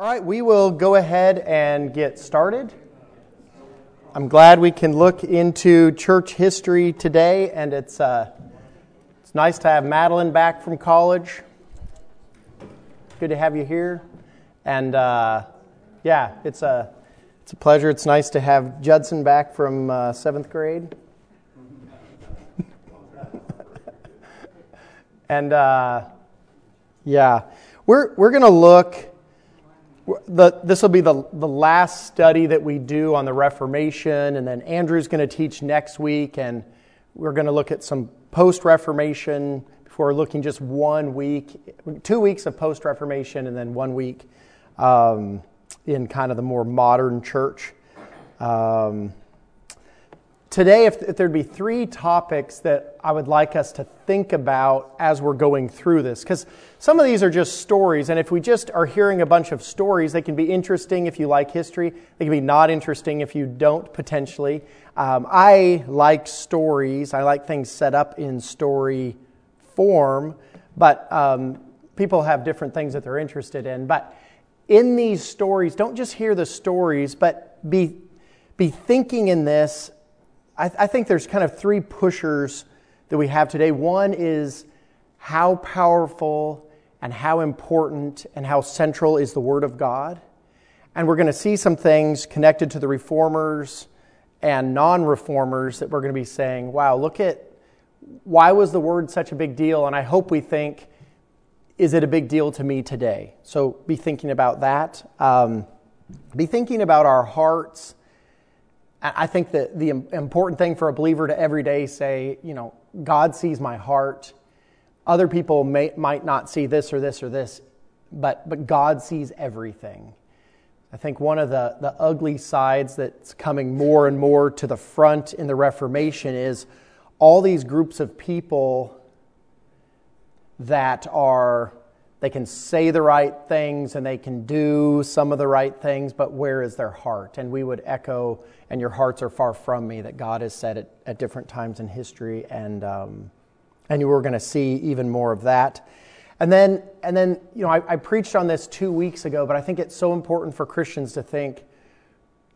All right, we will go ahead and get started. I'm glad we can look into church history today, and it's, uh, it's nice to have Madeline back from college. Good to have you here. And uh, yeah, it's a, it's a pleasure. It's nice to have Judson back from uh, seventh grade. and uh, yeah, we're, we're going to look this will be the, the last study that we do on the Reformation, and then Andrew's going to teach next week, and we're going to look at some post Reformation before looking just one week, two weeks of post Reformation, and then one week um, in kind of the more modern church. Um, Today, if, if, there'd be three topics that I would like us to think about as we're going through this, because some of these are just stories, and if we just are hearing a bunch of stories, they can be interesting if you like history. They can be not interesting if you don't, potentially. Um, I like stories, I like things set up in story form, but um, people have different things that they're interested in. But in these stories, don't just hear the stories, but be, be thinking in this I, th- I think there's kind of three pushers that we have today. One is how powerful and how important and how central is the Word of God. And we're going to see some things connected to the reformers and non reformers that we're going to be saying, wow, look at why was the Word such a big deal? And I hope we think, is it a big deal to me today? So be thinking about that. Um, be thinking about our hearts I think that the important thing for a believer to every day say, you know, God sees my heart. Other people may, might not see this or this or this, but, but God sees everything. I think one of the, the ugly sides that's coming more and more to the front in the Reformation is all these groups of people that are they can say the right things and they can do some of the right things, but where is their heart? And we would echo, and your hearts are far from me, that God has said it at different times in history, and, um, and we're going to see even more of that. And then, and then you know, I, I preached on this two weeks ago, but I think it's so important for Christians to think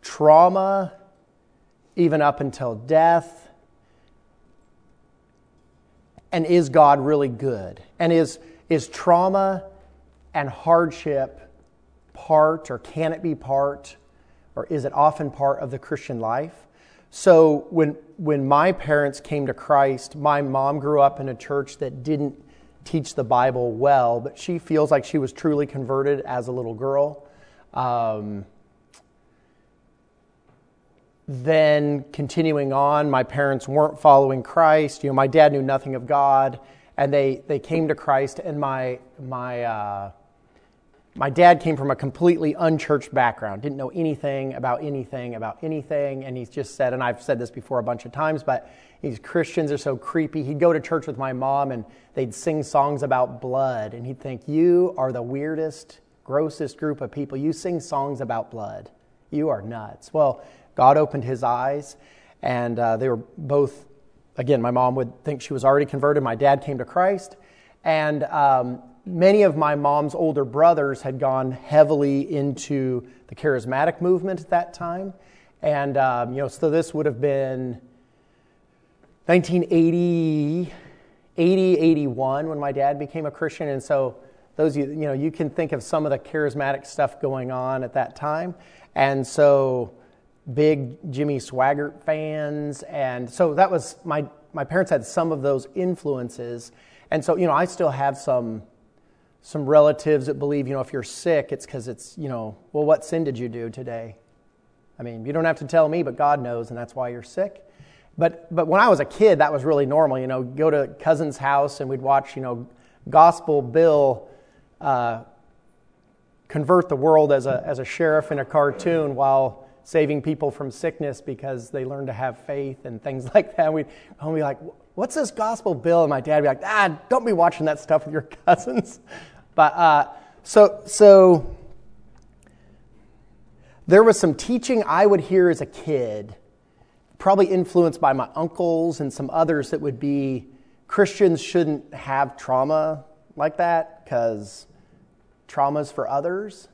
trauma, even up until death, and is God really good? And is is trauma and hardship part, or can it be part, or is it often part of the Christian life? So when, when my parents came to Christ, my mom grew up in a church that didn't teach the Bible well, but she feels like she was truly converted as a little girl. Um, then continuing on, my parents weren't following Christ. You know, my dad knew nothing of God and they, they came to Christ. And my, my, uh, my dad came from a completely unchurched background, didn't know anything about anything about anything. And he's just said, and I've said this before a bunch of times, but these Christians are so creepy. He'd go to church with my mom and they'd sing songs about blood. And he'd think, You are the weirdest, grossest group of people. You sing songs about blood. You are nuts. Well, God opened his eyes, and uh, they were both again, my mom would think she was already converted. My dad came to Christ. And um, many of my mom's older brothers had gone heavily into the charismatic movement at that time. And, um, you know, so this would have been 1980, 80, 81 when my dad became a Christian. And so those, you, you know, you can think of some of the charismatic stuff going on at that time. And so big Jimmy Swaggart fans. And so that was my, my parents had some of those influences. And so, you know, I still have some, some relatives that believe, you know, if you're sick, it's because it's, you know, well, what sin did you do today? I mean, you don't have to tell me, but God knows, and that's why you're sick. But, but when I was a kid, that was really normal. You know, go to cousin's house and we'd watch, you know, Gospel Bill uh, convert the world as a, as a sheriff in a cartoon while saving people from sickness because they learn to have faith and things like that. We'd home be like, what's this gospel bill? And my dad would be like, ah, don't be watching that stuff with your cousins. But uh, so, so there was some teaching I would hear as a kid, probably influenced by my uncles and some others that would be Christians shouldn't have trauma like that because trauma's for others.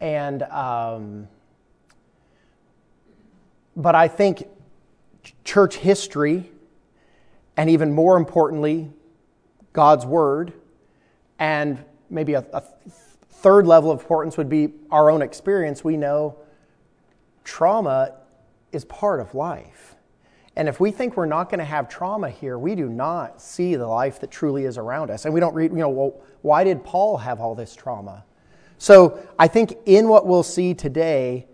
and um, but I think church history, and even more importantly, God's Word, and maybe a, a third level of importance would be our own experience. We know trauma is part of life. And if we think we're not going to have trauma here, we do not see the life that truly is around us. And we don't read, you know, well, why did Paul have all this trauma? So I think in what we'll see today,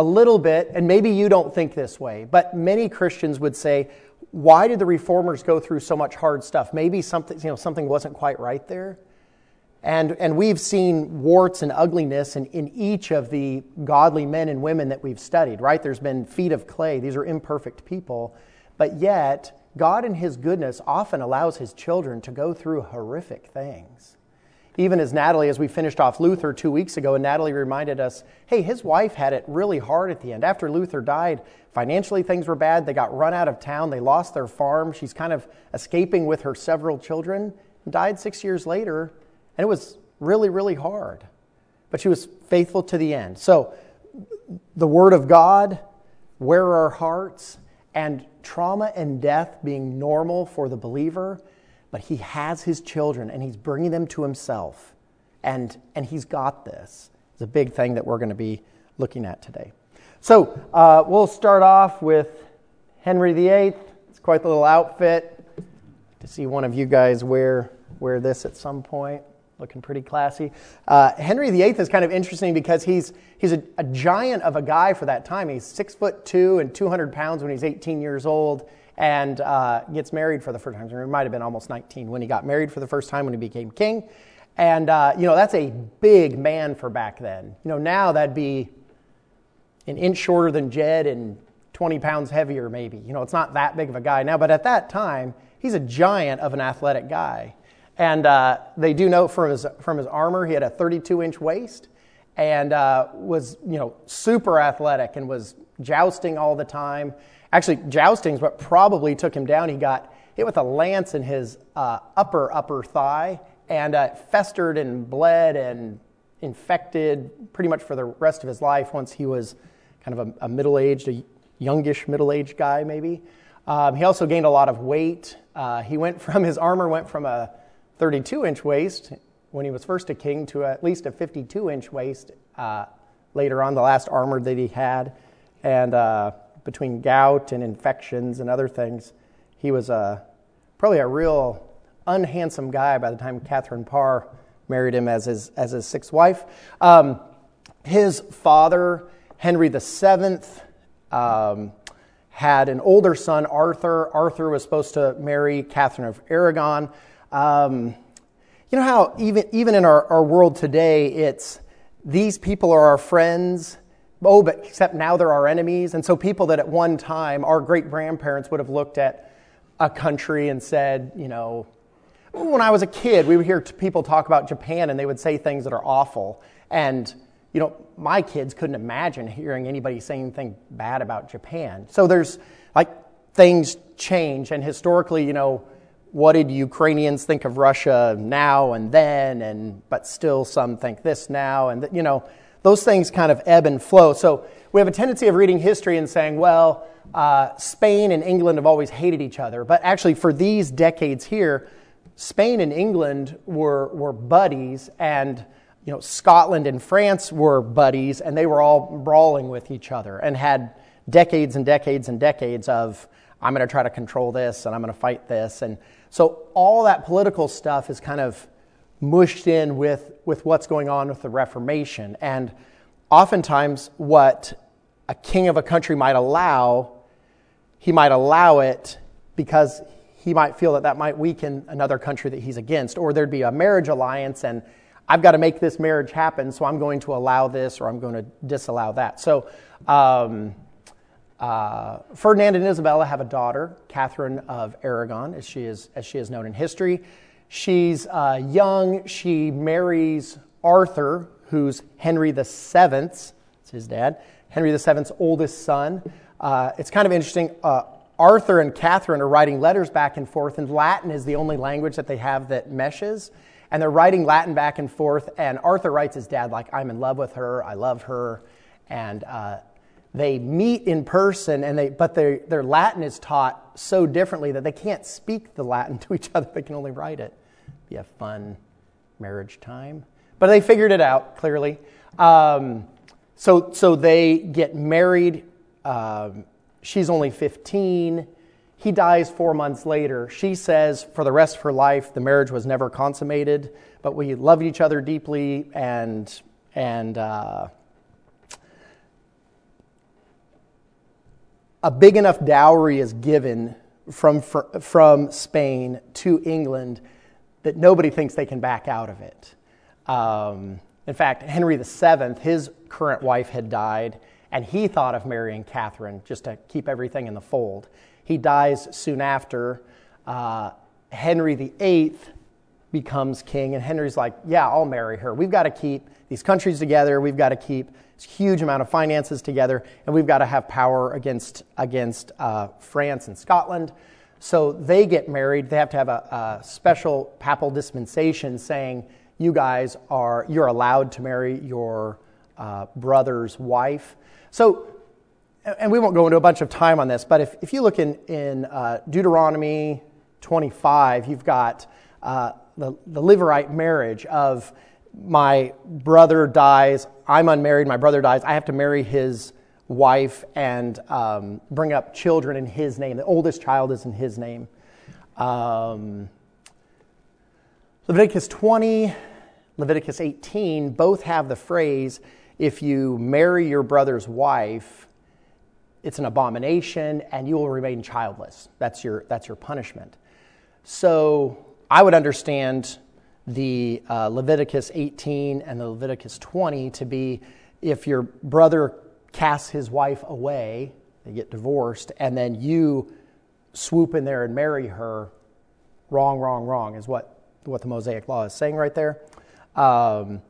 a little bit, and maybe you don't think this way, but many Christians would say, why did the reformers go through so much hard stuff? Maybe something, you know, something wasn't quite right there. And, and we've seen warts and ugliness in, in each of the godly men and women that we've studied, right? There's been feet of clay. These are imperfect people. But yet, God in His goodness often allows His children to go through horrific things. Even as Natalie, as we finished off Luther two weeks ago, and Natalie reminded us, hey, his wife had it really hard at the end. After Luther died, financially things were bad. They got run out of town. They lost their farm. She's kind of escaping with her several children. Died six years later and it was really, really hard. But she was faithful to the end. So, the Word of God, where are our hearts, and trauma and death being normal for the believer, but he has his children and he's bringing them to himself. And, and he's got this. It's a big thing that we're going to be looking at today. So, uh, we'll start off with Henry VIII. It's quite the little outfit to see one of you guys wear, wear this at some point looking pretty classy. Uh, Henry VIII is kind of interesting because he's, he's a, a, giant of a guy for that time. He's six foot two and 200 pounds when he's 18 years old and uh, gets married for the first time. He might have been almost 19 when he got married for the first time when he became king. And, uh, you know, that's a big man for back then. You know, now that'd be an inch shorter than Jed and 20 pounds heavier, maybe. You know, it's not that big of a guy now, but at that time, he's a giant of an athletic guy. And uh, they do know from his, from his armor, he had a 32 inch waist and uh, was, you know, super athletic and was jousting all the time. Actually, jousting is what probably took him down. He got hit with a lance in his uh, upper, upper thigh and uh, festered and bled and infected pretty much for the rest of his life once he was kind of a, a middle aged, a youngish middle aged guy, maybe. Um, he also gained a lot of weight. Uh, he went from his armor went from a 32 inch waist when he was first a king to at least a 52 inch waist uh, later on, the last armor that he had. And uh, between gout and infections and other things, he was uh, probably a real unhandsome guy by the time Catherine Parr married him as his, as his sixth wife. Um, his father, Henry VII, um, had an older son, Arthur. Arthur was supposed to marry Catherine of Aragon. Um, you know how even, even in our, our world today, it's these people are our friends, oh, but except now they're our enemies. And so people that at one time, our great grandparents would have looked at a country and said, you know, when I was a kid, we would hear people talk about Japan and they would say things that are awful. And, you know, my kids couldn't imagine hearing anybody saying anything bad about Japan. So there's like things change. And historically, you know, what did Ukrainians think of Russia now and then, and but still some think this now, and you know those things kind of ebb and flow. So we have a tendency of reading history and saying, well, uh, Spain and England have always hated each other, but actually for these decades here, Spain and England were were buddies, and you know Scotland and France were buddies, and they were all brawling with each other and had decades and decades and decades of I'm going to try to control this and I'm going to fight this and so all that political stuff is kind of mushed in with, with what's going on with the Reformation. And oftentimes, what a king of a country might allow, he might allow it because he might feel that that might weaken another country that he's against. Or there'd be a marriage alliance, and I've got to make this marriage happen, so I'm going to allow this or I'm going to disallow that. So, um, uh, Ferdinand and Isabella have a daughter, Catherine of Aragon, as she is, as she is known in history. She's uh, young. She marries Arthur, who's Henry VII's, it's his dad, Henry VII's oldest son. Uh, it's kind of interesting. Uh, Arthur and Catherine are writing letters back and forth, and Latin is the only language that they have that meshes. and they're writing Latin back and forth. And Arthur writes his dad, like, I'm in love with her, I love her. And uh, they meet in person, and they, but their, their Latin is taught so differently that they can't speak the Latin to each other, they can only write it. Be a fun marriage time. But they figured it out, clearly. Um, so, so they get married. Um, she's only 15 he dies four months later. She says, for the rest of her life, the marriage was never consummated, but we loved each other deeply, and and uh, a big enough dowry is given from from Spain to England that nobody thinks they can back out of it. Um, in fact, Henry VII, his current wife had died, and he thought of marrying Catherine just to keep everything in the fold. He dies soon after. Uh, Henry VIII becomes king, and Henry's like, Yeah, I'll marry her. We've got to keep these countries together. We've got to keep this huge amount of finances together, and we've got to have power against, against uh, France and Scotland. So they get married. They have to have a, a special papal dispensation saying, You guys are, you're allowed to marry your uh, brother's wife. So and we won't go into a bunch of time on this, but if, if you look in, in uh, Deuteronomy 25, you've got uh, the, the Levirate marriage of my brother dies, I'm unmarried, my brother dies, I have to marry his wife and um, bring up children in his name. The oldest child is in his name. Um, Leviticus 20, Leviticus 18 both have the phrase if you marry your brother's wife, it's an abomination and you will remain childless. That's your, that's your punishment. So I would understand the uh, Leviticus 18 and the Leviticus 20 to be if your brother casts his wife away, they get divorced, and then you swoop in there and marry her, wrong, wrong, wrong, is what, what the Mosaic Law is saying right there. Um,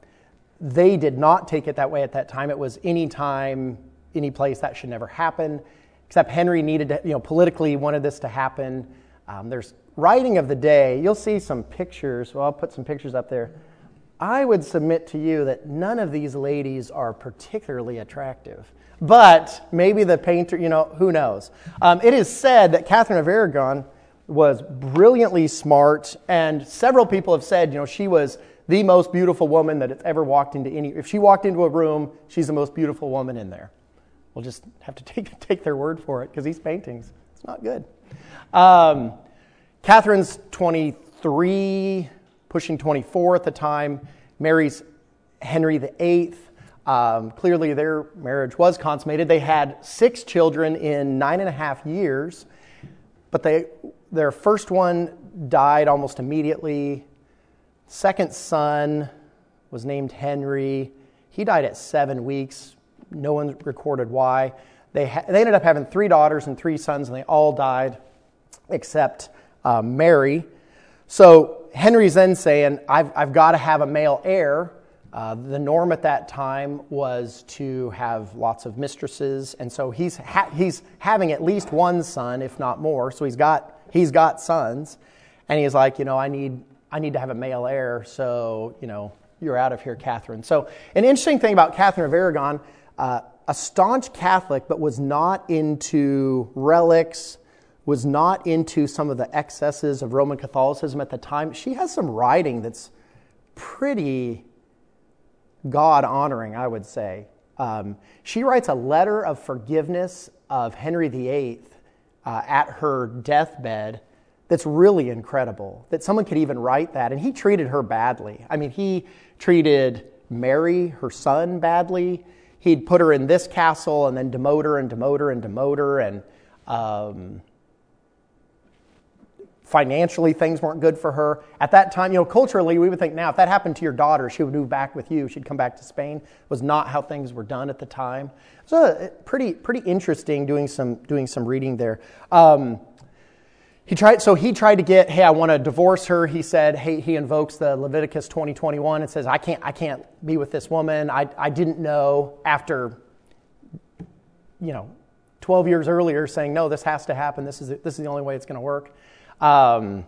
they did not take it that way at that time. It was any time any place that should never happen. Except Henry needed to, you know, politically wanted this to happen. Um, there's writing of the day. You'll see some pictures. Well, I'll put some pictures up there. I would submit to you that none of these ladies are particularly attractive. But maybe the painter, you know, who knows? Um, it is said that Catherine of Aragon was brilliantly smart, and several people have said, you know, she was the most beautiful woman that has ever walked into any. If she walked into a room, she's the most beautiful woman in there. We'll just have to take, take their word for it because these paintings, it's not good. Um, Catherine's 23, pushing 24 at the time, marries Henry VIII. Um, clearly, their marriage was consummated. They had six children in nine and a half years, but they, their first one died almost immediately. Second son was named Henry. He died at seven weeks, no one recorded why. They, ha- they ended up having three daughters and three sons, and they all died except uh, Mary. So Henry's then saying, I've, I've got to have a male heir. Uh, the norm at that time was to have lots of mistresses, and so he's, ha- he's having at least one son, if not more. So he's got, he's got sons, and he's like, you know, I need, I need to have a male heir, so, you know, you're out of here, Catherine. So, an interesting thing about Catherine of Aragon, uh, a staunch Catholic, but was not into relics, was not into some of the excesses of Roman Catholicism at the time. She has some writing that's pretty God honoring, I would say. Um, she writes a letter of forgiveness of Henry VIII uh, at her deathbed that's really incredible that someone could even write that. And he treated her badly. I mean, he treated Mary, her son, badly he'd put her in this castle and then demote her and demote her and demote her. And um, financially, things weren't good for her. At that time, you know, culturally, we would think now if that happened to your daughter, she would move back with you. She'd come back to Spain. It was not how things were done at the time. So, uh, pretty, pretty interesting doing some, doing some reading there. Um, he tried, so he tried to get, hey, I want to divorce her. He said, hey, he invokes the Leviticus 20, 21 and says, I can't, I can't be with this woman. I, I didn't know after, you know, 12 years earlier saying, no, this has to happen. This is, this is the only way it's going to work. Um,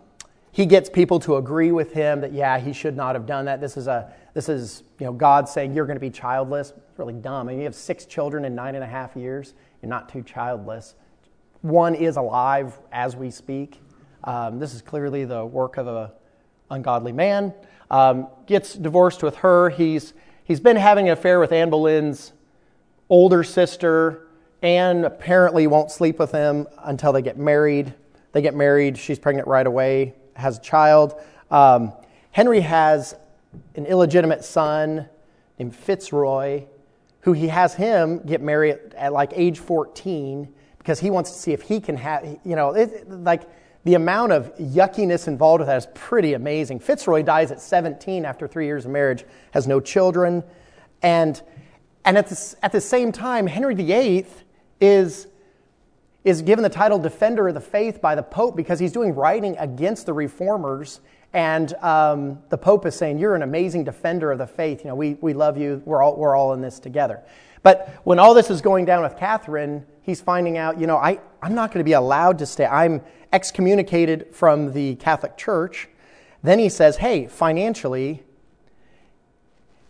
he gets people to agree with him that yeah he should not have done that. This is a this is you know god saying you're going to be childless. It's really dumb. I mean, you have six children in nine and a half years. You're not too childless. One is alive as we speak. Um, this is clearly the work of a ungodly man. Um, gets divorced with her. He's he's been having an affair with anne boleyn's older sister anne apparently won't sleep with him until they get married they get married she's pregnant right away has a child. Um, Henry has an illegitimate son named Fitzroy, who he has him get married at, like age 14 because he wants to see if he can have, you know, it, like the amount of yuckiness involved with that is pretty amazing. Fitzroy dies at 17 after three years of marriage, has no children, and and at the, at the same time, Henry VIII is is given the title Defender of the Faith by the Pope because he's doing writing against the reformers. And um, the Pope is saying, You're an amazing defender of the faith. You know, we, we love you. We're all, we're all in this together. But when all this is going down with Catherine, he's finding out, you know, I, I'm not going to be allowed to stay. I'm excommunicated from the Catholic Church. Then he says, Hey, financially,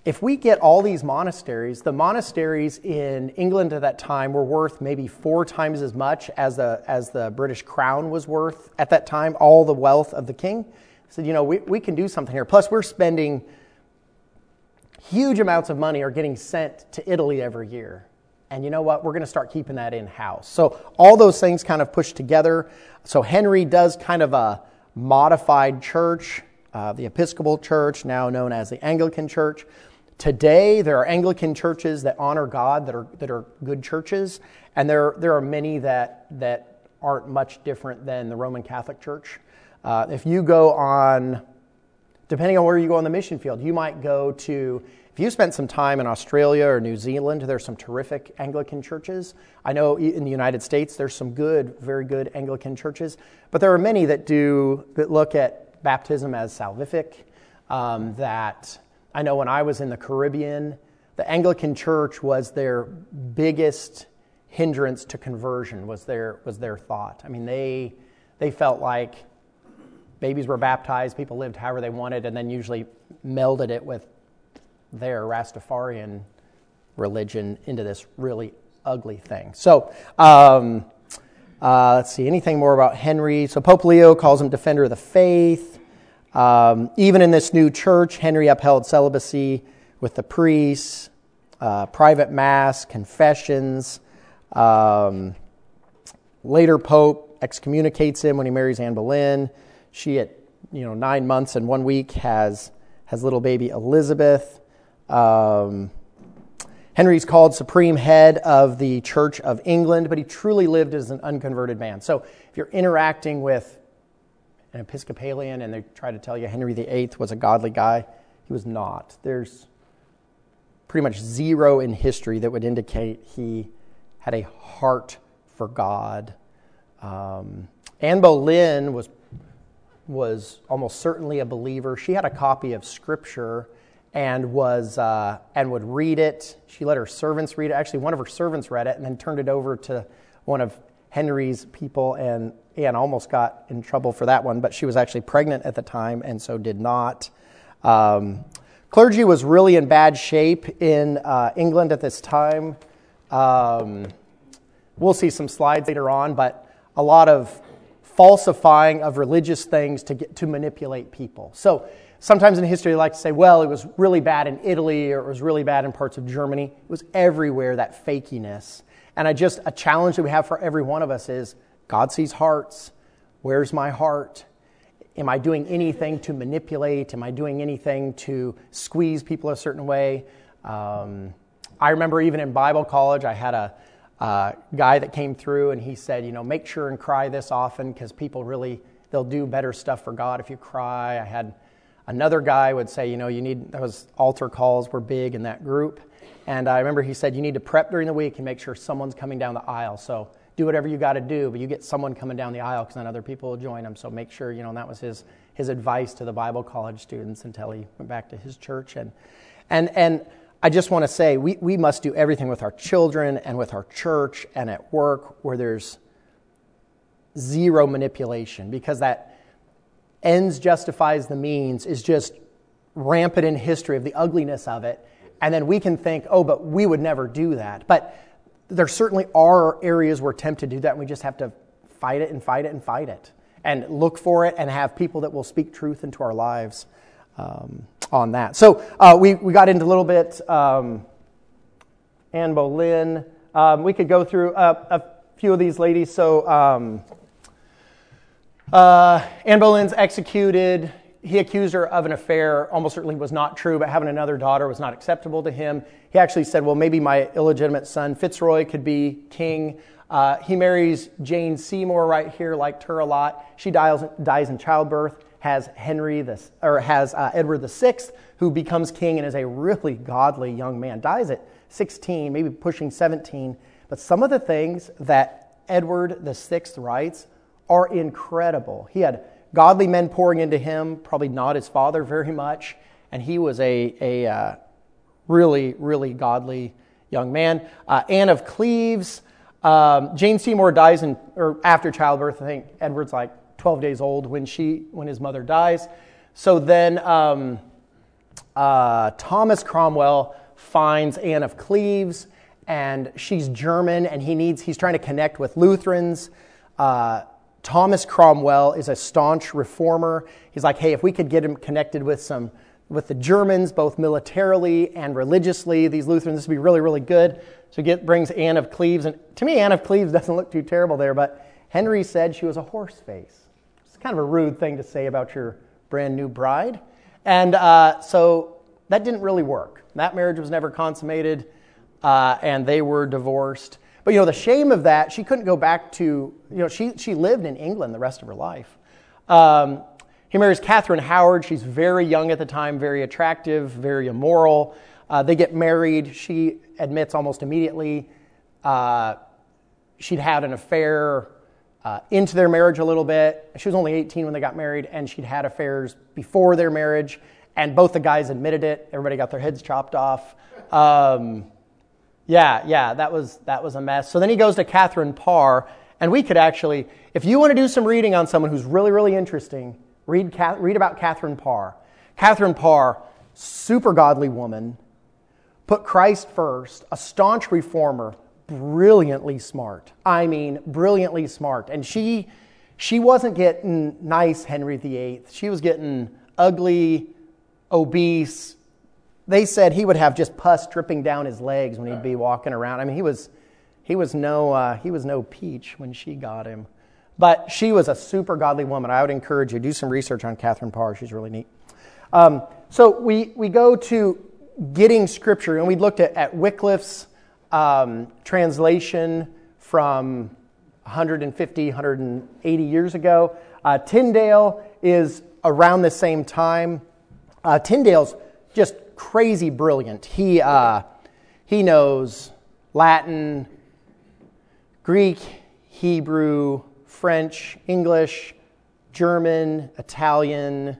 if we get all these monasteries, the monasteries in England at that time were worth maybe four times as much as the, as the British crown was worth at that time, all the wealth of the king. said, you know, we, we can do something here. Plus, we're spending huge amounts of money are getting sent to Italy every year. And you know what? We're going to start keeping that in house. So, all those things kind of push together. So, Henry does kind of a modified church, uh, the Episcopal Church, now known as the Anglican Church. Today, there are Anglican churches that honor God that are, that are good churches, and there, there are many that, that aren't much different than the Roman Catholic Church. Uh, if you go on, depending on where you go on the mission field, you might go to, if you spent some time in Australia or New Zealand, there's some terrific Anglican churches. I know in the United States, there's some good, very good Anglican churches, but there are many that do, that look at baptism as salvific, um, that I know when I was in the Caribbean, the Anglican Church was their biggest hindrance to conversion was their was their thought. I mean, they they felt like babies were baptized, people lived however they wanted, and then usually melded it with their Rastafarian religion into this really ugly thing. So. Um, uh, let's see, anything more about Henry? So Pope Leo calls him defender of the faith. Um, even in this new church, Henry upheld celibacy with the priests, uh, private mass, confessions. Um, later, Pope excommunicates him when he marries Anne Boleyn. She, at you know nine months and one week, has has little baby Elizabeth. Um, Henry's called supreme head of the Church of England, but he truly lived as an unconverted man. So, if you're interacting with an Episcopalian and they try to tell you Henry VIII was a godly guy. He was not. There's pretty much zero in history that would indicate he had a heart for God. Um, Anne Boleyn was, was almost certainly a believer. She had a copy of Scripture and was uh, and would read it. She let her servants read it. Actually, one of her servants read it and then turned it over to one of Henry's people, and Anne almost got in trouble for that one, but she was actually pregnant at the time and so did not. Um, clergy was really in bad shape in uh, England at this time. Um, we'll see some slides later on, but a lot of falsifying of religious things to get to manipulate people. So sometimes in history, they like to say, well, it was really bad in Italy or it was really bad in parts of Germany. It was everywhere, that fakiness. And I just, a challenge that we have for every one of us is God sees hearts. Where's my heart? Am I doing anything to manipulate? Am I doing anything to squeeze people a certain way? Um, I remember even in Bible college, I had a guy that came through and he said, you know, make sure and cry this often because people really, they'll do better stuff for God if you cry. I had another guy would say, you know, you need, those altar calls were big in that group. And I remember he said, you need to prep during the week and make sure someone's coming down the aisle. So do whatever you got to do, but you get someone coming down the aisle because then other people will join them. So make sure, you know, and that was his, his advice to the Bible college students until he went back to his church. And, and, and I just want to say we, we must do everything with our children and with our church and at work where there's zero manipulation because that ends justifies the means is just rampant in history of the ugliness of it. And then we can think, oh, but we would never do that. But there certainly are areas we're tempted to do that, and we just have to fight it and fight it and fight it and look for it and have people that will speak truth into our lives um, on that. So uh, we, we got into a little bit um, Anne Boleyn. Um, we could go through a, a, few of these ladies. So um, uh, Anne Boleyn's executed. He accused her of an affair, almost certainly was not true, but having another daughter was not acceptable to him. He actually said, Well, maybe my illegitimate son Fitzroy could be king. Uh, he marries Jane Seymour right here, liked her a lot. She dies, dies in childbirth, has Henry the, or has uh, Edward VI, who becomes king and is a really godly young man. Dies at 16, maybe pushing 17. But some of the things that Edward VI writes are incredible. He had godly men pouring into him, probably not his father very much, and he was a, a uh, really, really godly young man. Uh, Anne of Cleves. Um, Jane Seymour dies in, or after childbirth. I think Edward's like 12 days old when she when his mother dies. So then um, uh, Thomas Cromwell finds Anne of Cleves, and she's German, and he needs he's trying to connect with Lutherans. Uh, Thomas Cromwell is a staunch reformer. He's like, hey, if we could get him connected with some with the Germans, both militarily and religiously, these Lutherans, this would be really, really good. So get brings Anne of Cleves, and to me, Anne of Cleves doesn't look too terrible there, but Henry said she was a horse face. It's kind of a rude thing to say about your brand new bride. And uh, so that didn't really work. That marriage was never consummated, uh, and they were divorced. But you know, the shame of that, she couldn't go back to, you know, she, she lived in England the rest of her life. Um, he marries Catherine Howard. She's very young at the time, very attractive, very immoral. Uh, they get married. She admits almost immediately uh, she'd had an affair uh, into their marriage a little bit. She was only 18 when they got married, and she'd had affairs before their marriage, and both the guys admitted it. Everybody got their heads chopped off. Um, yeah, yeah, that was that was a mess. So then he goes to Catherine Parr, and we could actually, if you want to do some reading on someone who's really, really interesting, read read about Catherine Parr. Catherine Parr, super godly woman, put Christ first, a staunch reformer, brilliantly smart. I mean, brilliantly smart. And she, she wasn't getting nice Henry VIII. She was getting ugly, obese. They said he would have just pus dripping down his legs when he'd be walking around. I mean, he was, he was no, uh, he was no peach when she got him. But she was a super godly woman. I would encourage you do some research on Catherine Parr. She's really neat. Um, so we, we go to getting scripture, and we looked at, at Wycliffe's um, translation from 150, 180 years ago. Uh, Tyndale is around the same time. Uh, Tyndale's just crazy brilliant. He, uh, he knows Latin, Greek, Hebrew, French, English, German, Italian.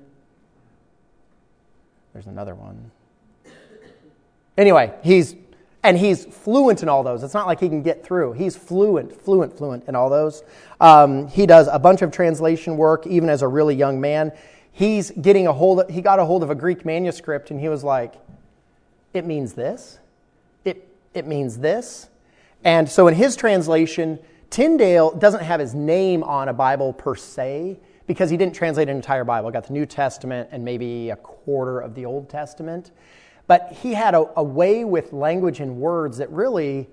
There's another one. Anyway, he's and he's fluent in all those. It's not like he can get through. He's fluent, fluent, fluent in all those. Um, he does a bunch of translation work, even as a really young man. He's getting a hold. Of, he got a hold of a Greek manuscript, and he was like, "It means this. It it means this." And so, in his translation, Tyndale doesn't have his name on a Bible per se because he didn't translate an entire Bible. He got the New Testament and maybe a quarter of the Old Testament. But he had a, a way with language and words that really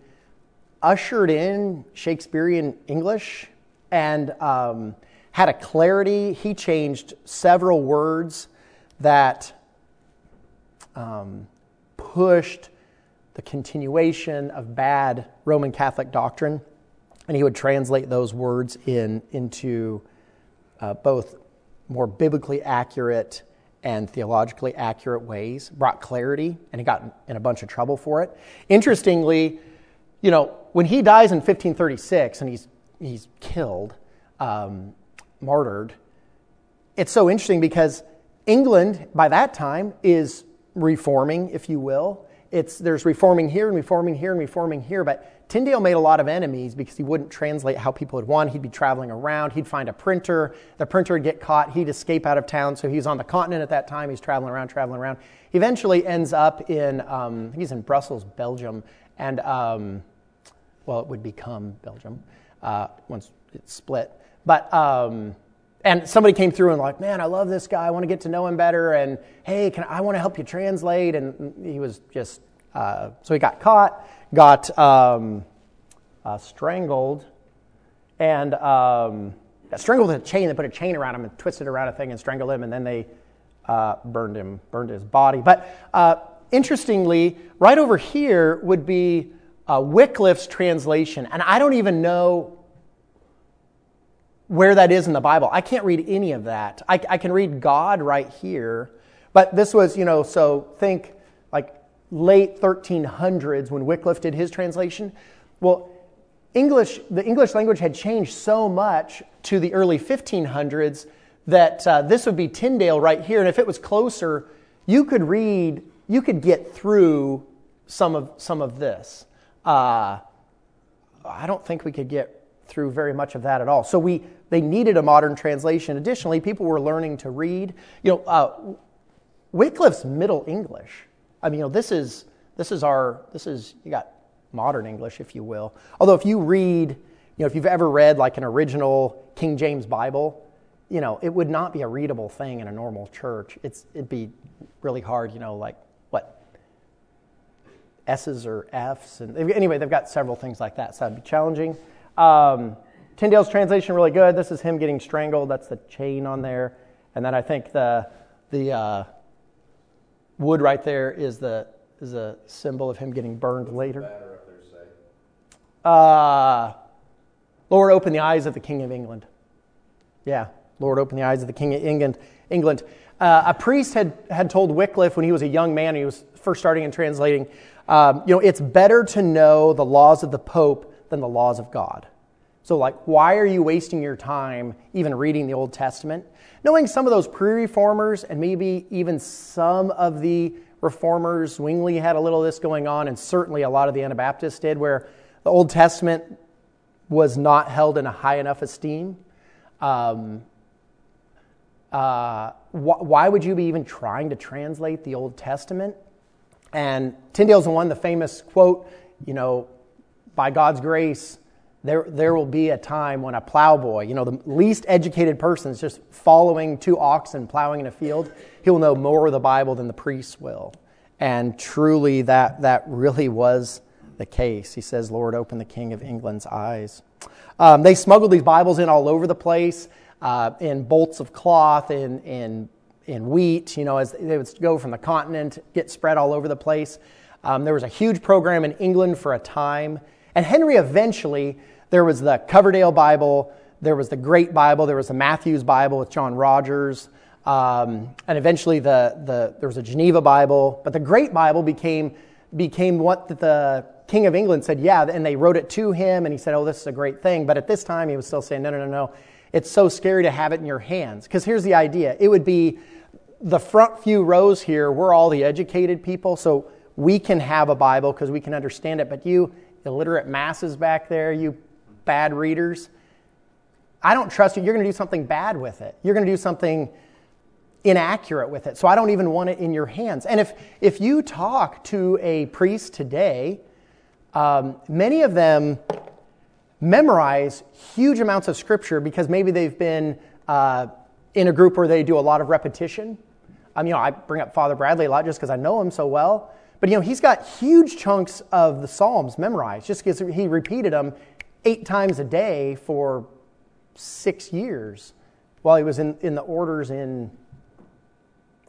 ushered in Shakespearean English and um, had a clarity. He changed several words that um, pushed the continuation of bad Roman Catholic doctrine. And he would translate those words in, into uh, both more biblically accurate and theologically accurate ways, brought clarity, and he got in a bunch of trouble for it. Interestingly, you know, when he dies in 1536 and he's, he's killed, um, martyred, it's so interesting because England, by that time, is reforming, if you will, it's, there's reforming here and reforming here and reforming here, but Tyndale made a lot of enemies because he wouldn't translate how people would want. He'd be traveling around, he'd find a printer, the printer would get caught, he'd escape out of town. So he's on the continent at that time, he's traveling around, traveling around. He eventually ends up in, um, he's in Brussels, Belgium, and, um, well, it would become Belgium uh, once it's split. But, um, and somebody came through and like, man, I love this guy. I want to get to know him better. And hey, can I want to help you translate? And he was just uh, so he got caught, got um, uh, strangled, and um, strangled with a chain. They put a chain around him and twisted around a thing and strangled him, and then they uh, burned him, burned his body. But uh, interestingly, right over here would be uh, Wycliffe's translation, and I don't even know where that is in the Bible. I can't read any of that. I, I, can read God right here, but this was, you know, so think like late 1300s when Wycliffe did his translation. Well, English, the English language had changed so much to the early 1500s that uh, this would be Tyndale right here. And if it was closer, you could read, you could get through some of, some of this. Uh, I don't think we could get through very much of that at all. So we, they needed a modern translation. Additionally, people were learning to read. You know, uh, Wycliffe's Middle English. I mean, you know, this is this is our this is you got modern English, if you will. Although, if you read, you know, if you've ever read like an original King James Bible, you know, it would not be a readable thing in a normal church. It's it'd be really hard. You know, like what S's or F's, and anyway, they've got several things like that, so that'd be challenging. Um, Tyndale's translation really good. This is him getting strangled. That's the chain on there, and then I think the the uh, wood right there is the is a symbol of him getting burned later. Uh, Lord, open the eyes of the King of England. Yeah, Lord, open the eyes of the King of England. England. Uh, a priest had, had told Wycliffe when he was a young man, he was first starting in translating, um, you know, it's better to know the laws of the Pope than the laws of God. So, like, why are you wasting your time even reading the Old Testament? Knowing some of those pre reformers and maybe even some of the reformers, Zwingli had a little of this going on, and certainly a lot of the Anabaptists did, where the Old Testament was not held in a high enough esteem. Um, uh, wh- why would you be even trying to translate the Old Testament? And Tyndale's the one, the famous quote, you know, by God's grace, there, there will be a time when a plowboy, you know, the least educated person is just following two oxen plowing in a field. He will know more of the Bible than the priests will. And truly, that, that really was the case. He says, Lord, open the King of England's eyes. Um, they smuggled these Bibles in all over the place, uh, in bolts of cloth, in, in, in wheat, you know, as they would go from the continent, get spread all over the place. Um, there was a huge program in England for a time. And Henry eventually there was the Coverdale Bible, there was the Great Bible, there was the Matthew's Bible with John Rogers, um, and eventually the, the, there was a Geneva Bible. But the Great Bible became, became what the King of England said, yeah, and they wrote it to him, and he said, oh, this is a great thing. But at this time, he was still saying, no, no, no, no. It's so scary to have it in your hands. Because here's the idea it would be the front few rows here, we're all the educated people, so we can have a Bible because we can understand it. But you illiterate masses back there, you bad readers, I don't trust you. You're going to do something bad with it. You're going to do something inaccurate with it. So I don't even want it in your hands. And if, if you talk to a priest today, um, many of them memorize huge amounts of scripture because maybe they've been uh, in a group where they do a lot of repetition. Um, you know, I bring up Father Bradley a lot just because I know him so well. But you know, he's got huge chunks of the Psalms memorized just because he repeated them eight times a day for six years while he was in, in the orders in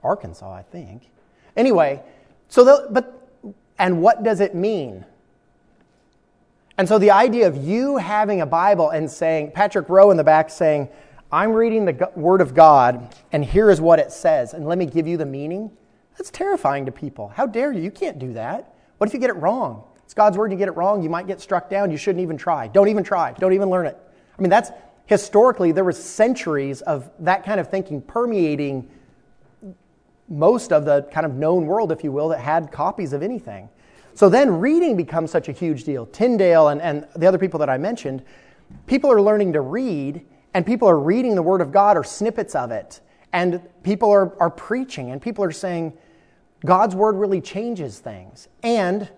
Arkansas, I think. Anyway, so the, but and what does it mean? And so the idea of you having a Bible and saying, Patrick Rowe in the back saying, I'm reading the Word of God, and here is what it says, and let me give you the meaning. That's terrifying to people. How dare you? You can't do that. What if you get it wrong? It's God's word. You get it wrong, you might get struck down. You shouldn't even try. Don't even try. Don't even learn it. I mean, that's historically, there was centuries of that kind of thinking permeating most of the kind of known world, if you will, that had copies of anything. So then reading becomes such a huge deal. Tyndale and, and the other people that I mentioned, people are learning to read, and people are reading the Word of God or snippets of it. And people are, are preaching, and people are saying, God's Word really changes things. And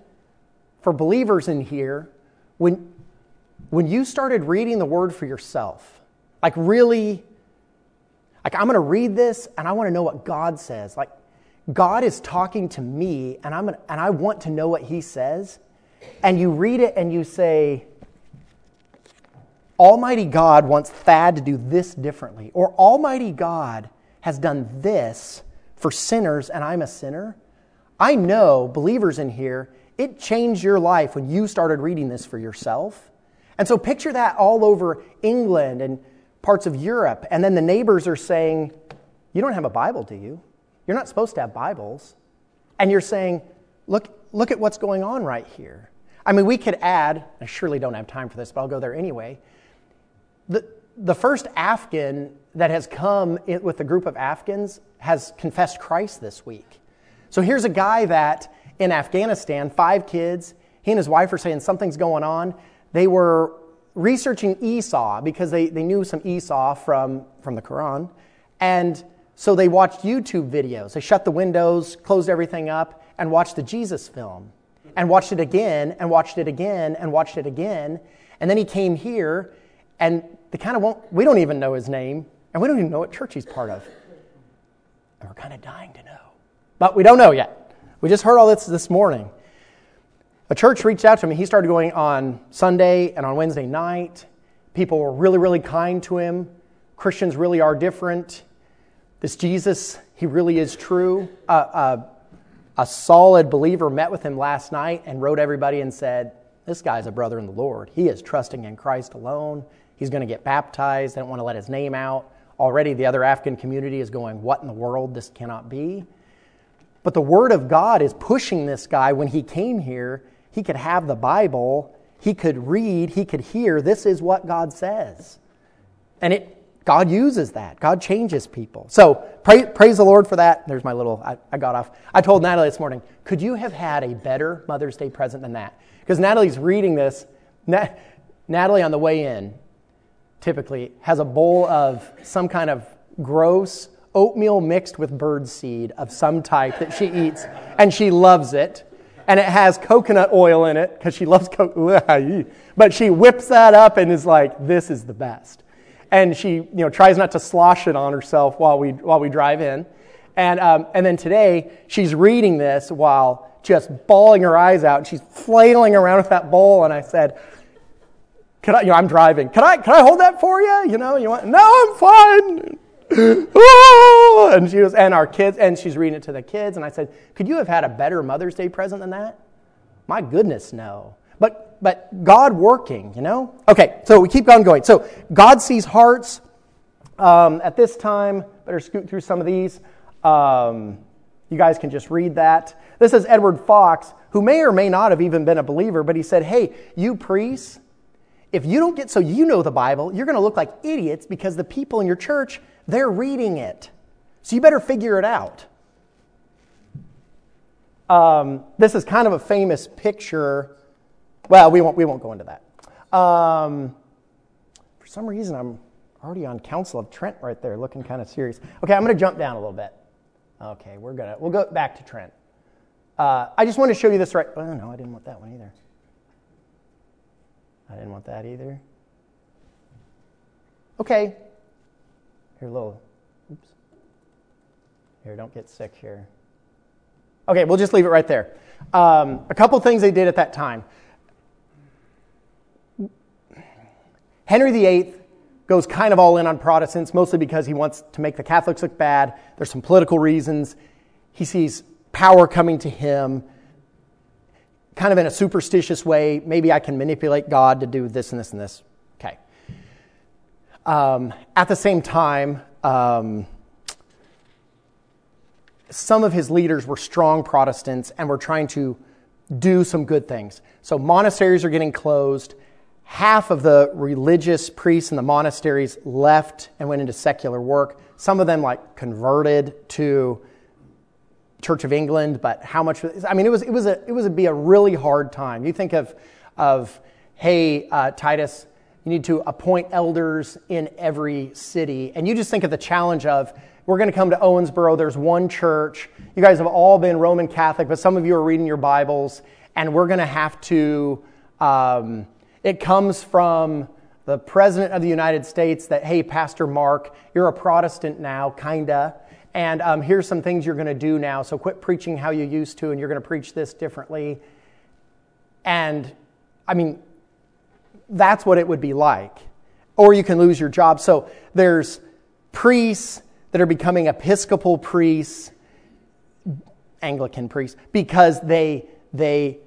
for believers in here, when, when you started reading the Word for yourself, like really, like I'm going to read this and I want to know what God says. Like God is talking to me and, I'm gonna, and I want to know what He says. And you read it and you say, Almighty God wants Thad to do this differently. Or Almighty God has done this for sinners and I'm a sinner. I know, believers in here, it changed your life when you started reading this for yourself. And so picture that all over England and parts of Europe. And then the neighbors are saying, You don't have a Bible, do you? You're not supposed to have Bibles. And you're saying, Look, look at what's going on right here. I mean, we could add, I surely don't have time for this, but I'll go there anyway. The, the first Afghan that has come with a group of Afghans has confessed Christ this week. So here's a guy that in Afghanistan, five kids, he and his wife are saying something's going on. They were researching Isa because they, they knew some Isa from, from the Quran. And so they watched YouTube videos. They shut the windows, closed everything up, and watched the Jesus film. And watched it again, and watched it again, and watched it again. And then he came here, and they kind of won't, we don't even know his name, and we don't even know what church he's part of. And we're kind of dying to know. But we don't know yet. We just heard all this this morning. A church reached out to me. He started going on Sunday and on Wednesday night. People were really, really kind to him. Christians really are different. This Jesus, he really is true. Uh, uh, a solid believer met with him last night and wrote everybody and said, This guy's a brother in the Lord. He is trusting in Christ alone. He's going to get baptized. They don't want to let his name out. Already, the other Afghan community is going, What in the world? This cannot be. But the Word of God is pushing this guy when he came here he could have the Bible, he could read, he could hear, this is what God says. And it God uses that. God changes people. So pray, praise the Lord for that. There's my little, I, I, got off. I told Natalie this morning, could you have had a better Mother's Day present than that? Because Natalie's reading this. Nat, Natalie, on the way in, typically has a bowl of some kind of gross oatmeal mixed with bird seed of some type that she eats, and she loves it and it has coconut oil in it because she loves coconut. But she whips that up and is like, "This is the best." And she, you know, tries not to slosh it on herself while we while we drive in. And um, and then today she's reading this while just bawling her eyes out. And She's flailing around with that bowl. And I said, "Can I? You know, I'm driving. Can I? Can I hold that for you? You know, you want? No, I'm fine." and she was, and our kids, and she's reading it to the kids. And I said, Could you have had a better Mother's Day present than that? My goodness, no. But, but God working, you know? Okay, so we keep on going. So God sees hearts. Um, at this time, better scoot through some of these. Um, you guys can just read that. This is Edward Fox, who may or may not have even been a believer, but he said, Hey, you priests, if you don't get so you know the Bible, you're going to look like idiots because the people in your church they're reading it. So you better figure it out. Um, this is kind of a famous picture. Well, we won't, we won't go into that. Um, for some reason, I'm already on Council of Trent right there, looking kind of serious. Okay, I'm going to jump down a little bit. Okay, we're going to, we'll go back to Trent. Uh, I just want to show you this right. Oh, no, I didn't want that one either. I didn't want that either. Okay, here, little, oops. Here, don't get sick here. Okay, we'll just leave it right there. Um, a couple things they did at that time. Henry VIII goes kind of all in on Protestants, mostly because he wants to make the Catholics look bad. There's some political reasons. He sees power coming to him, kind of in a superstitious way. Maybe I can manipulate God to do this and this and this. Okay. Um, at the same time, um, some of his leaders were strong Protestants and were trying to do some good things. So monasteries are getting closed. Half of the religious priests in the monasteries left and went into secular work. Some of them like converted to Church of England, but how much? I mean, it was it was a it was a, be a really hard time. You think of of hey uh, Titus, you need to appoint elders in every city, and you just think of the challenge of we're going to come to Owensboro. There's one church. You guys have all been Roman Catholic, but some of you are reading your Bibles, and we're going to have to. Um, it comes from the President of the United States that, hey, Pastor Mark, you're a Protestant now, kinda and um, here's some things you're going to do now. So quit preaching how you used to, and you're going to preach this differently. And I mean, that's what it would be like. Or you can lose your job. So there's priests that are becoming Episcopal priests, Anglican priests, because they, they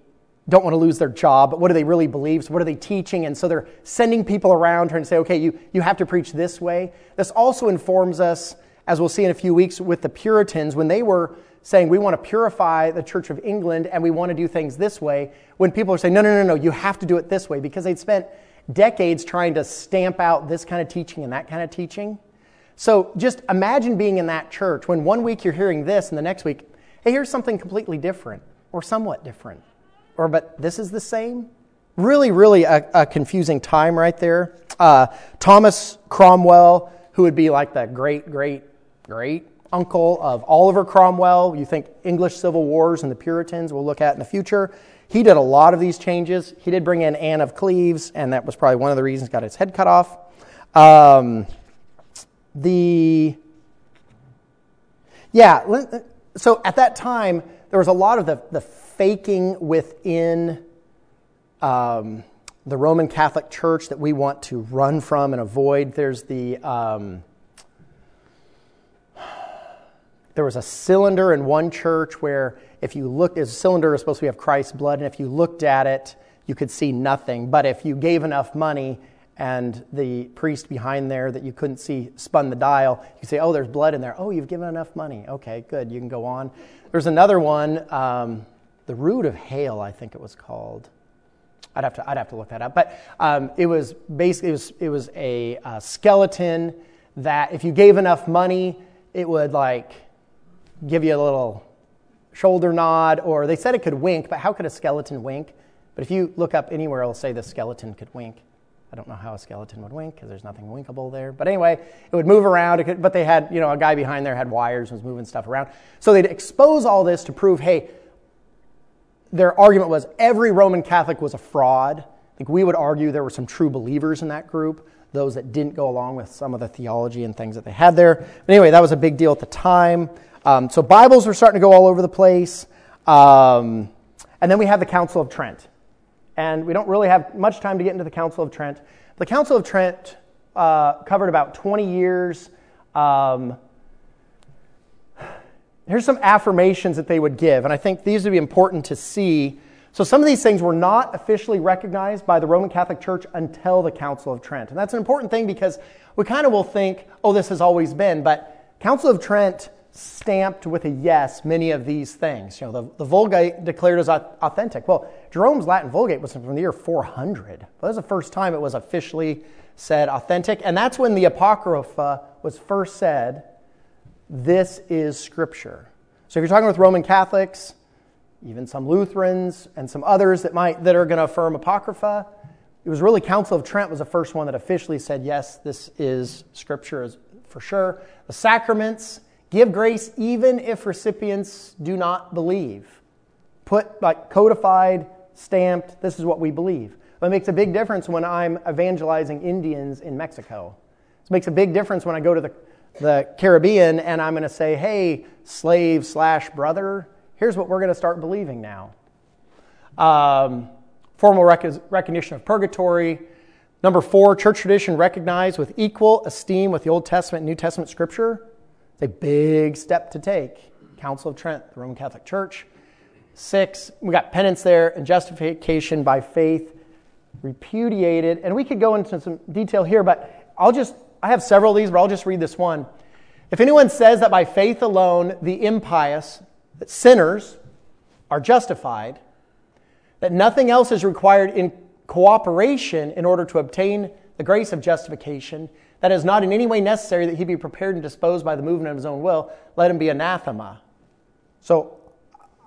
don't want to lose their job, but what do they really believe? So what are they teaching? And so they're sending people around trying to say, okay, you, you have to preach this way. This also informs us as we'll see in a few weeks with the Puritans, when they were saying, we want to purify the Church of England and we want to do things this way, when people are saying, no, no, no, no, you have to do it this way, because they'd spent decades trying to stamp out this kind of teaching and that kind of teaching. So just imagine being in that church when one week you're hearing this and the next week, hey, here's something completely different or somewhat different. Or, but this is the same. Really, really a, a confusing time right there. Uh, Thomas Cromwell, who would be like the great, great great uncle of Oliver Cromwell. You think English Civil Wars and the Puritans we'll look at in the future. He did a lot of these changes. He did bring in Anne of Cleves, and that was probably one of the reasons got his head cut off. Um, the yeah, so at that time there was a lot of the, the faking within um, the Roman Catholic Church that we want to run from and avoid. There's the um, there was a cylinder in one church where if you looked, a cylinder is supposed to have Christ's blood, and if you looked at it, you could see nothing. But if you gave enough money and the priest behind there that you couldn't see spun the dial, you say, oh, there's blood in there. Oh, you've given enough money. Okay, good. You can go on. There's another one, um, the root of hail, I think it was called. I'd have to, I'd have to look that up. But um, it was basically, it was, it was a, a skeleton that if you gave enough money, it would like give you a little shoulder nod, or they said it could wink, but how could a skeleton wink? But if you look up anywhere, it'll say the skeleton could wink. I don't know how a skeleton would wink because there's nothing winkable there. But anyway, it would move around. Could, but they had, you know, a guy behind there had wires and was moving stuff around. So they'd expose all this to prove, hey, their argument was every Roman Catholic was a fraud. I think we would argue there were some true believers in that group, those that didn't go along with some of the theology and things that they had there. But anyway, that was a big deal at the time. Um, so Bibles were starting to go all over the place. Um, and then we have the Council of Trent. And we don't really have much time to get into the Council of Trent. The Council of Trent uh, covered about 20 years. Um, here's some affirmations that they would give, and I think these would be important to see. So, some of these things were not officially recognized by the Roman Catholic Church until the Council of Trent. And that's an important thing because we kind of will think, oh, this has always been. But Council of Trent stamped with a yes many of these things. You know, the, the Vulgate declared as authentic. Well, Jerome's Latin Vulgate was from the year 400. That was the first time it was officially said authentic, and that's when the Apocrypha was first said, this is Scripture. So if you're talking with Roman Catholics, even some Lutherans and some others that might that are going to affirm Apocrypha, it was really Council of Trent was the first one that officially said, yes, this is Scripture for sure. The sacraments, Give grace even if recipients do not believe. Put like codified, stamped, this is what we believe. But it makes a big difference when I'm evangelizing Indians in Mexico. It makes a big difference when I go to the, the Caribbean and I'm going to say, hey, slave slash brother, here's what we're going to start believing now. Um, formal rec- recognition of purgatory. Number four, church tradition recognized with equal esteem with the Old Testament and New Testament scripture. It's a big step to take. Council of Trent, the Roman Catholic Church. Six, we got penance there and justification by faith repudiated. And we could go into some detail here, but I'll just, I have several of these, but I'll just read this one. If anyone says that by faith alone the impious, that sinners are justified, that nothing else is required in cooperation in order to obtain the grace of justification, that is not in any way necessary that he be prepared and disposed by the movement of his own will, let him be anathema. So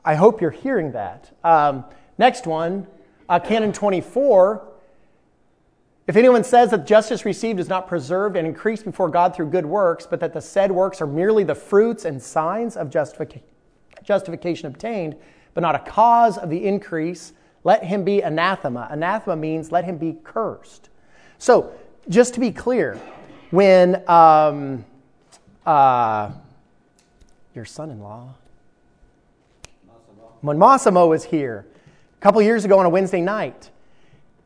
I hope you're hearing that. Um, next one, uh, Canon 24. If anyone says that justice received is not preserved and increased before God through good works, but that the said works are merely the fruits and signs of justification, justification obtained, but not a cause of the increase, let him be anathema. Anathema means let him be cursed. So, just to be clear, when um, uh, your son in law, when Massimo was here a couple years ago on a Wednesday night,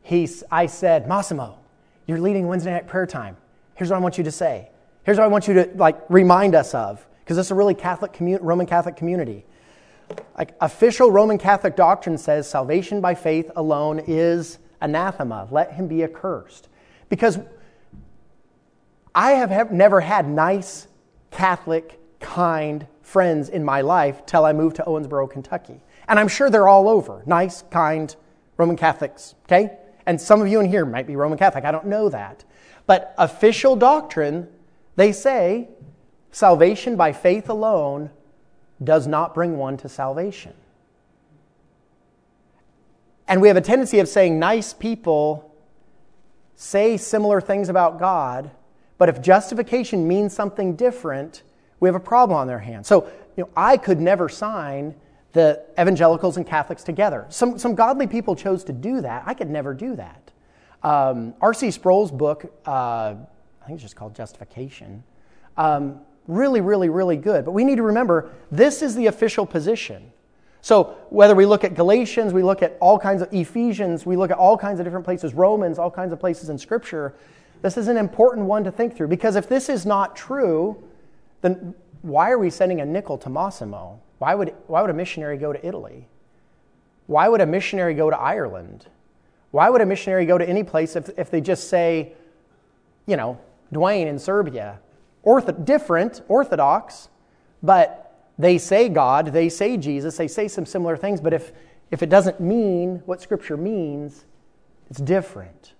he's, I said, Massimo, you're leading Wednesday night prayer time. Here's what I want you to say. Here's what I want you to like remind us of, because this is a really Catholic commun- Roman Catholic community. Like official Roman Catholic doctrine says salvation by faith alone is anathema. Let him be accursed. Because I have, have never had nice, Catholic, kind friends in my life till I moved to Owensboro, Kentucky. And I'm sure they're all over. Nice, kind Roman Catholics, okay? And some of you in here might be Roman Catholic. I don't know that. But official doctrine, they say salvation by faith alone does not bring one to salvation. And we have a tendency of saying nice people say similar things about God, but if justification means something different, we have a problem on their hands. So, you know, I could never sign the evangelicals and Catholics together. Some, some godly people chose to do that. I could never do that. Um, R.C. Sproul's book, uh, I think it's just called Justification, um, really, really, really good. But we need to remember this is the official position. So whether we look at Galatians, we look at all kinds of Ephesians, we look at all kinds of different places, Romans, all kinds of places in Scripture, this is an important one to think through. Because if this is not true, then why are we sending a nickel to Massimo? Why would, why would a missionary go to Italy? Why would a missionary go to Ireland? Why would a missionary go to any place if, if they just say, you know, Dwayne in Serbia? Ortho- different, Orthodox, but they say God, they say Jesus, they say some similar things, but if, if it doesn't mean what Scripture means, it's different.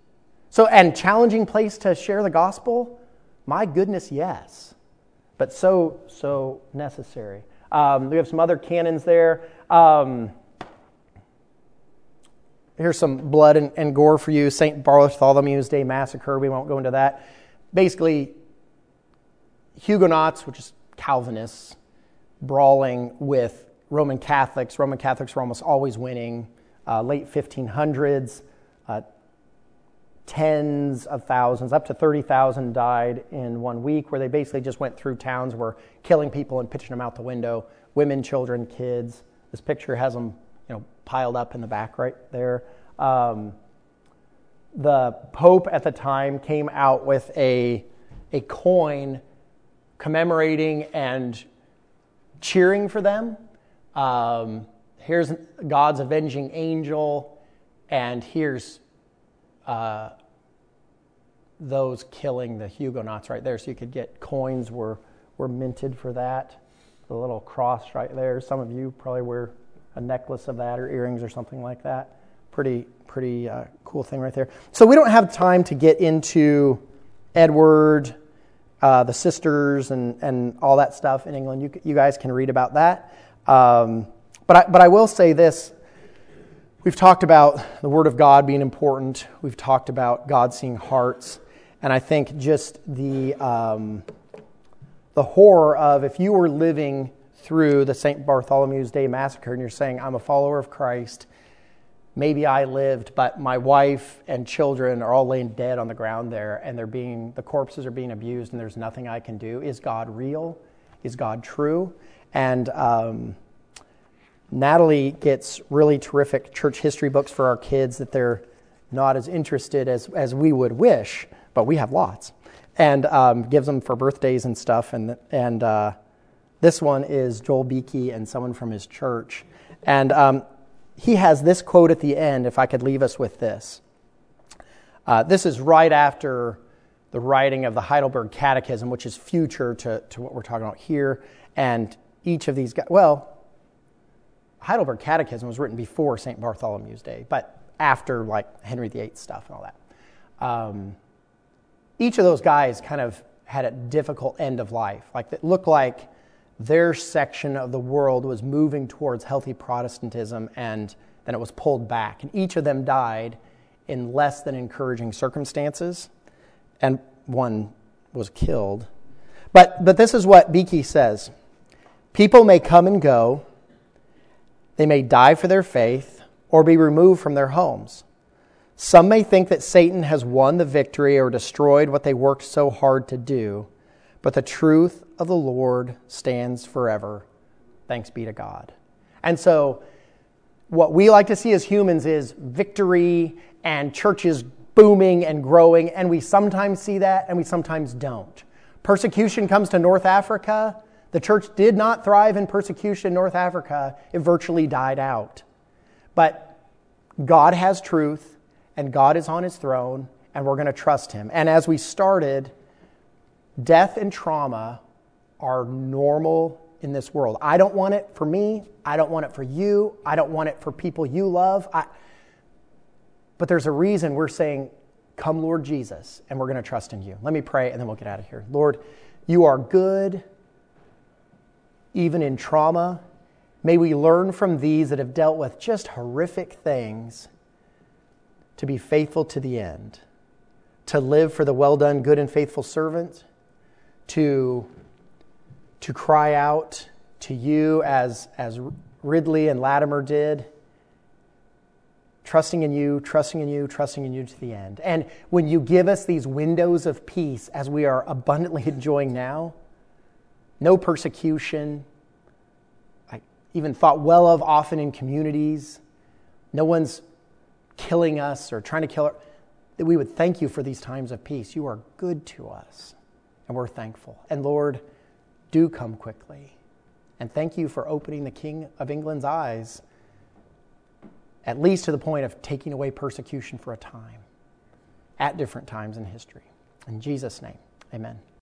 So, and challenging place to share the gospel? My goodness, yes. But so, so necessary. Um, we have some other canons there. Um, here's some blood and, and gore for you. St. Bartholomew's Day Massacre. We won't go into that. Basically, Huguenots, which is Calvinists, brawling with Roman Catholics. Roman Catholics were almost always winning. Uh, late 1500s, uh, tens of thousands, up to 30,000 died in one week, where they basically just went through towns, were killing people and pitching them out the window women, children, kids. This picture has them you know, piled up in the back right there. Um, the Pope at the time came out with a, a coin commemorating and cheering for them. Um, here's God's avenging angel, and here's uh, those killing the Huguenots right there. So you could get coins were, were minted for that. The little cross right there. Some of you probably wear a necklace of that or earrings or something like that. Pretty, pretty uh, cool thing right there. So we don't have time to get into Edward, uh, the sisters, and, and all that stuff in England. You, you guys can read about that. Um, but, I, but I will say this We've talked about the Word of God being important. We've talked about God seeing hearts. And I think just the, um, the horror of if you were living through the St. Bartholomew's Day massacre and you're saying, I'm a follower of Christ, maybe I lived, but my wife and children are all laying dead on the ground there and they're being, the corpses are being abused and there's nothing I can do. Is God real? Is God true? And, um, Natalie gets really terrific church history books for our kids that they're not as interested as, as we would wish, but we have lots. And um, gives them for birthdays and stuff. And, and uh, this one is Joel Beeke and someone from his church. And um, he has this quote at the end, if I could leave us with this. Uh, this is right after the writing of the Heidelberg Catechism, which is future to, to what we're talking about here. And each of these guys, well, Heidelberg Catechism was written before St. Bartholomew's Day, but after like Henry VIII stuff and all that. Um, each of those guys kind of had a difficult end of life. Like it looked like their section of the world was moving towards healthy Protestantism, and then it was pulled back. And each of them died in less than encouraging circumstances, and one was killed. But, but this is what Beeke says People may come and go, they may die for their faith, or be removed from their homes. Some may think that Satan has won the victory or destroyed what they worked so hard to do, but the truth of the Lord stands forever. Thanks be to God. And so, what we like to see as humans is victory and churches booming and growing, and we sometimes see that and we sometimes don't. Persecution comes to North Africa. The church did not thrive in persecution in North Africa, it virtually died out. But God has truth and God is on his throne, and we're going to trust him. And as we started, death and trauma are normal in this world. I don't want it for me. I don't want it for you. I don't want it for people you love. I, but there's a reason we're saying, Come, Lord Jesus, and we're going to trust in you. Let me pray, and then we'll get out of here. Lord, you are good, even in trauma. May we learn from these that have dealt with just horrific things to be faithful to the end, to live for the well done, good and faithful servant, to, to cry out to you as, as Ridley and Latimer did, trusting in you, trusting in you, trusting in you to the end. And when you give us these windows of peace, as we are abundantly enjoying now, no persecution, I even thought well of often in communities, no one's killing us or trying to kill us, that we would thank you for these times of peace. You are good to us, and we're thankful. And Lord, do come quickly. And thank you for opening the King of England's eyes, at least to the point of taking away persecution for a time, at different times in history. In Jesus' name, amen.